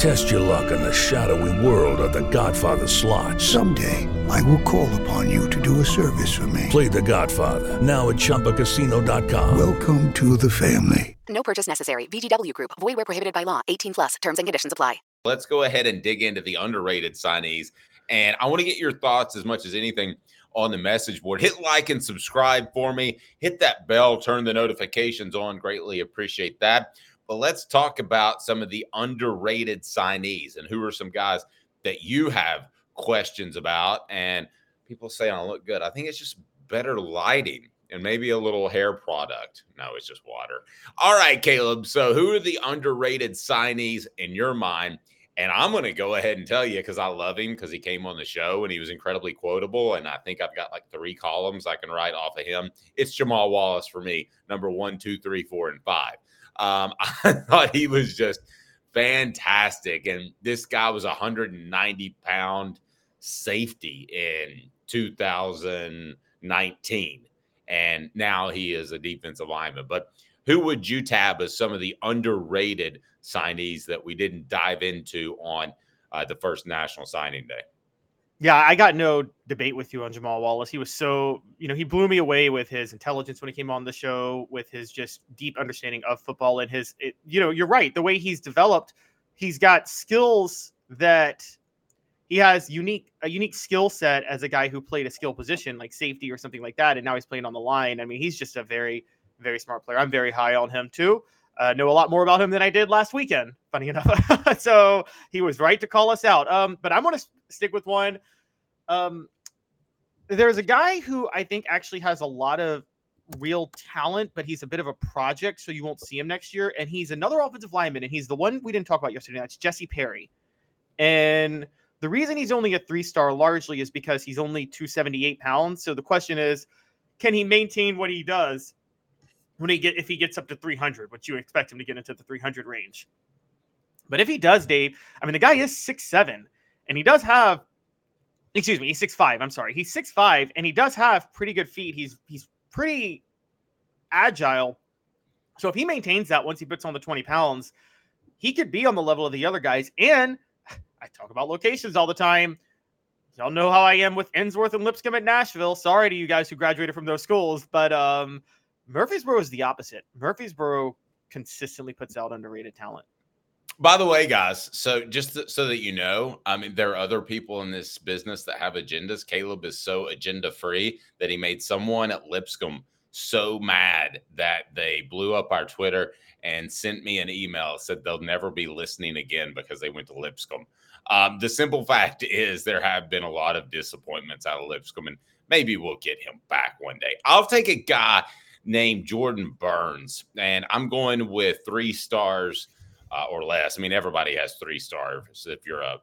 Test your luck in the shadowy world of The Godfather slot. Someday, I will call upon you to do a service for me. Play The Godfather now at ChumbaCasino.com. Welcome to the family. No purchase necessary. VGW Group. Void where prohibited by law. 18 plus. Terms and conditions apply. Let's go ahead and dig into the underrated signees. And I want to get your thoughts as much as anything on the message board. Hit like and subscribe for me. Hit that bell. Turn the notifications on. Greatly appreciate that. But let's talk about some of the underrated signees and who are some guys that you have questions about. And people say I look good. I think it's just better lighting and maybe a little hair product. No, it's just water. All right, Caleb. So, who are the underrated signees in your mind? And I'm going to go ahead and tell you because I love him because he came on the show and he was incredibly quotable. And I think I've got like three columns I can write off of him. It's Jamal Wallace for me, number one, two, three, four, and five. Um, I thought he was just fantastic. And this guy was a 190 pound safety in 2019. And now he is a defensive lineman. But who would you tab as some of the underrated signees that we didn't dive into on uh, the first national signing day? Yeah, I got no debate with you on Jamal Wallace. He was so, you know, he blew me away with his intelligence when he came on the show, with his just deep understanding of football and his, it, you know, you're right. The way he's developed, he's got skills that he has unique a unique skill set as a guy who played a skill position like safety or something like that, and now he's playing on the line. I mean, he's just a very, very smart player. I'm very high on him too. Uh, know a lot more about him than I did last weekend. Funny enough, so he was right to call us out. Um, but I'm going to stick with one. Um, there's a guy who I think actually has a lot of real talent, but he's a bit of a project, so you won't see him next year. And he's another offensive lineman, and he's the one we didn't talk about yesterday. That's Jesse Perry. And the reason he's only a three star largely is because he's only 278 pounds. So the question is, can he maintain what he does when he get if he gets up to 300, which you expect him to get into the 300 range? But if he does, Dave, I mean the guy is six seven, and he does have, excuse me, he's six five. I'm sorry, he's six five, and he does have pretty good feet. He's he's pretty agile. So if he maintains that once he puts on the 20 pounds, he could be on the level of the other guys. And I talk about locations all the time. Y'all know how I am with Ensworth and Lipscomb at Nashville. Sorry to you guys who graduated from those schools, but um, Murfreesboro is the opposite. Murfreesboro consistently puts out underrated talent. By the way, guys, so just th- so that you know, I mean, there are other people in this business that have agendas. Caleb is so agenda free that he made someone at Lipscomb so mad that they blew up our Twitter and sent me an email said they'll never be listening again because they went to Lipscomb. Um, the simple fact is there have been a lot of disappointments out of Lipscomb, and maybe we'll get him back one day. I'll take a guy named Jordan Burns, and I'm going with three stars uh, or less. I mean, everybody has three stars if you're a,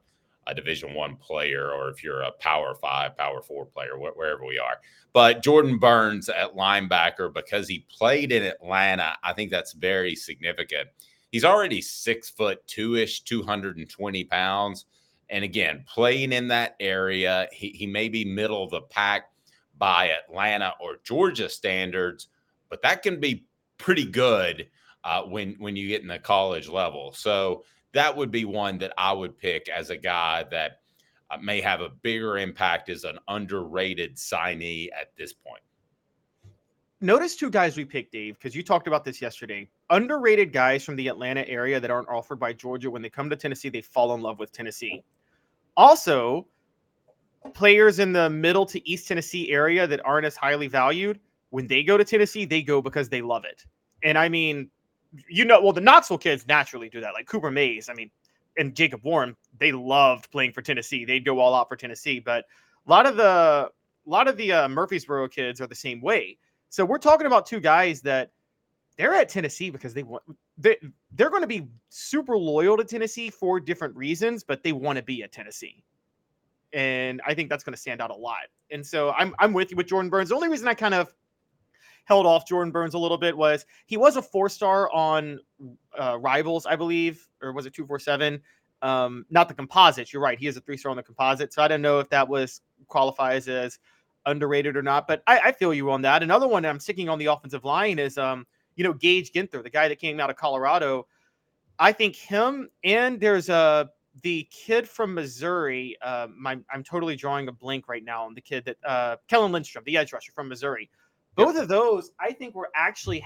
a Division One player or if you're a Power Five, Power Four player, wh- wherever we are. But Jordan Burns at linebacker because he played in Atlanta, I think that's very significant. He's already six foot two ish, 220 pounds. And again, playing in that area, he, he may be middle of the pack by Atlanta or Georgia standards, but that can be pretty good uh, when when you get in the college level. So that would be one that I would pick as a guy that uh, may have a bigger impact as an underrated signee at this point. Notice two guys we picked, Dave, because you talked about this yesterday. Underrated guys from the Atlanta area that aren't offered by Georgia. When they come to Tennessee, they fall in love with Tennessee. Also, players in the middle to East Tennessee area that aren't as highly valued, when they go to Tennessee, they go because they love it. And I mean, you know, well, the Knoxville kids naturally do that. Like Cooper Mays, I mean, and Jacob Warren, they loved playing for Tennessee. They'd go all out for Tennessee. But a lot of the a lot of the uh, Murfreesboro kids are the same way. So we're talking about two guys that they're at Tennessee because they want they they're going to be super loyal to Tennessee for different reasons, but they want to be at Tennessee. And I think that's going to stand out a lot. And so I'm I'm with you with Jordan Burns. The only reason I kind of held off Jordan Burns a little bit was he was a four star on uh, Rivals, I believe, or was it two four seven? Um, not the composite. You're right. He is a three star on the composite. So I don't know if that was qualifies as underrated or not, but I, I feel you on that. Another one I'm sticking on the offensive line is um, you know, Gage Ginther, the guy that came out of Colorado. I think him and there's a the kid from Missouri. Uh, my, I'm totally drawing a blank right now on the kid that uh, Kellen Lindstrom, the edge rusher from Missouri. Both yep. of those, I think, were actually.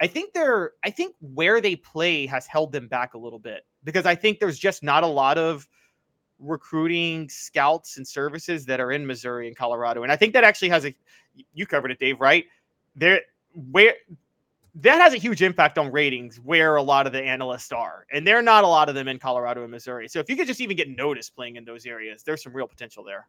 I think they're. I think where they play has held them back a little bit because I think there's just not a lot of recruiting scouts and services that are in Missouri and Colorado, and I think that actually has a. You covered it, Dave. Right there, where that has a huge impact on ratings where a lot of the analysts are. And they're not a lot of them in Colorado and Missouri. So if you could just even get noticed playing in those areas, there's some real potential there.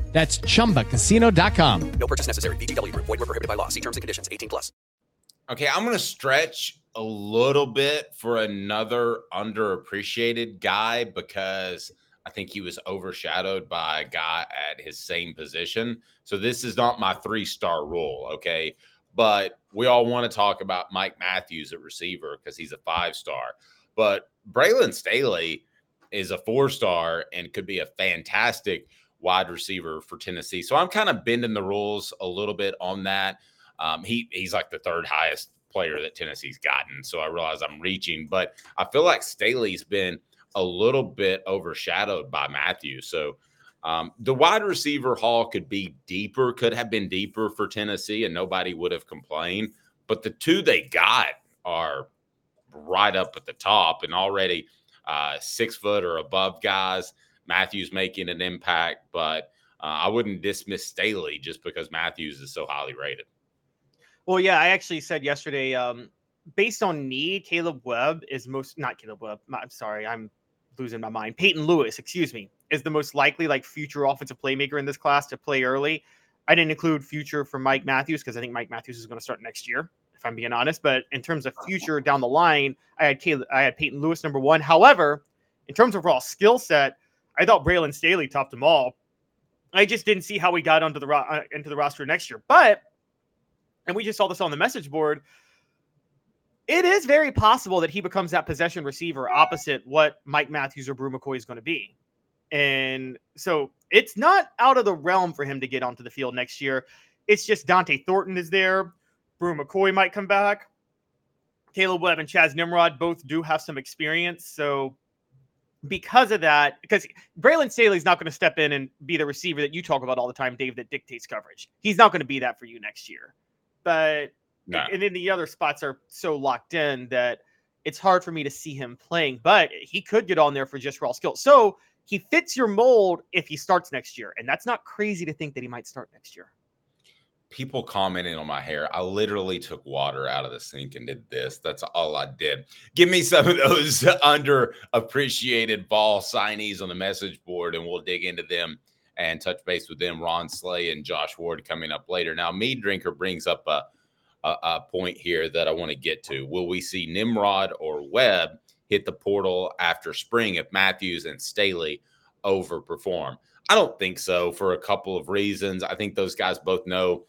That's ChumbaCasino.com. No purchase necessary. VGW. Void were prohibited by law. See terms and conditions. 18 plus. Okay, I'm going to stretch a little bit for another underappreciated guy because I think he was overshadowed by a guy at his same position. So this is not my three-star rule, okay? But we all want to talk about Mike Matthews at receiver because he's a five-star. But Braylon Staley is a four-star and could be a fantastic – wide receiver for Tennessee. So I'm kind of bending the rules a little bit on that. Um, he he's like the third highest player that Tennessee's gotten. So I realize I'm reaching, but I feel like Staley's been a little bit overshadowed by Matthew. So um, the wide receiver haul could be deeper, could have been deeper for Tennessee, and nobody would have complained. But the two they got are right up at the top and already uh, six foot or above guys. Matthews making an impact, but uh, I wouldn't dismiss Staley just because Matthews is so highly rated. Well, yeah, I actually said yesterday, um, based on need, Kaleb Webb is most not Kaleb Webb. I'm sorry, I'm losing my mind. Peyton Lewis, excuse me, is the most likely like future offensive playmaker in this class to play early. I didn't include future for Mike Matthews because I think Mike Matthews is going to start next year, if I'm being honest. But in terms of future down the line, I had Caleb, I had Peyton Lewis number one. However, in terms of raw skill set, I thought Braylon Staley topped them all. I just didn't see how he got onto the ro- uh, into the roster next year. But and we just saw this on the message board. it is very possible that he becomes that possession receiver opposite what Mike Matthews or Bru McCoy is going to be. And so it's not out of the realm for him to get onto the field next year. It's just Dont'e Thornton is there. Bru McCoy might come back. Kaleb Webb and Chas Nimrod both do have some experience. So because of that, because Braylon Staley's not going to step in and be the receiver that you talk about all the time, Dave, that dictates coverage. He's not going to be that for you next year. But No. and then the other spots are so locked in that it's hard for me to see him playing. But he could get on there for just raw skill. So he fits your mold if he starts next year, and that's not crazy to think that he might start next year. People commenting on my hair. I literally took water out of the sink and did this. That's all I did. Give me some of those underappreciated ball signees on the message board, and we'll dig into them and touch base with them. Ron Slay and Josh Ward coming up later. Now, Mead Drinker brings up a, a, a point here that I want to get to. Will we see Nimrod or Webb hit the portal after spring if Matthews and Staley overperform? I don't think so for a couple of reasons. I think those guys both know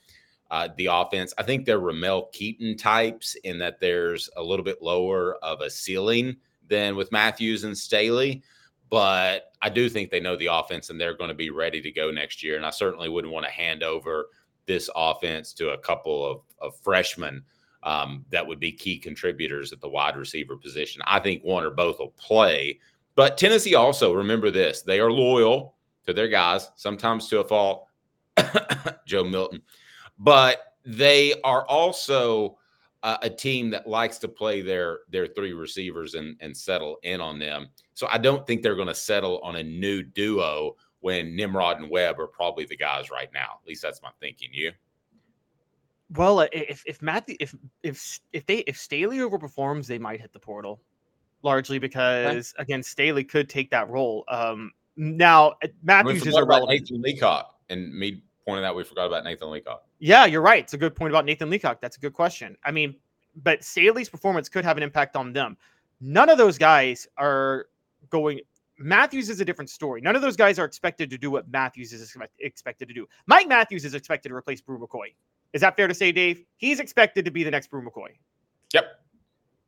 uh, the offense. I think they're Ramel Keyton types in that there's a little bit lower of a ceiling than with Matthews and Staley. But I do think they know the offense and they're going to be ready to go next year. And I certainly wouldn't want to hand over this offense to a couple of, of freshmen um, that would be key contributors at the wide receiver position. I think one or both will play. But Tennessee also, remember this, they are loyal to their guys, sometimes to a fault. Joe Milton but they are also uh, a team that likes to play their their three receivers and and settle in on them. So I don't think they're going to settle on a new duo when Nimrod and Webb are probably the guys right now. At least that's my thinking. You? Well, uh, if if Matthew if if if they if Staley overperforms, they might hit the portal, largely because again Staley could take that role. Um, now uh, Matthews is forgot about irrelevant. Nathan Leacock, and me pointing out we forgot about Nathan Leacock. Yeah, you're right. It's a good point about Nathan Leacock. That's a good question. I mean, but Staley's performance could have an impact on them. None of those guys are going. Matthews is a different story. None of those guys are expected to do what Matthews is expected to do. Mike Matthews is expected to replace Bru McCoy. Is that fair to say, Dave? He's expected to be the next Bru McCoy. Yep.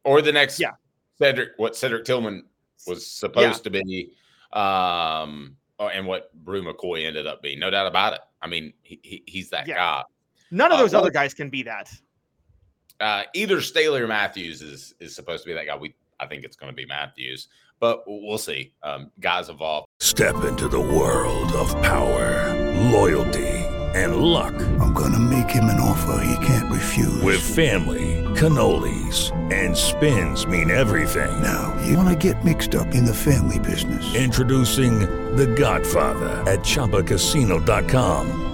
Or the next Yeah. Cedric, what Cedric Tillman was supposed to be, um, and what Bru McCoy ended up being. No doubt about it. I mean, he, he, he's that Yeah. guy. None of Uh, those well- other guys can be that. Uh, either Staley or Matthews is is supposed to be that guy. We I think it's going to be Matthews, but we'll see. Um, guys evolve. Step into the world of power, loyalty, and luck. I'm gonna make him an offer he can't refuse. With family, cannolis, and spins mean everything. Now, you wanna get mixed up in the family business. Introducing The Godfather at ChumbaCasino.com.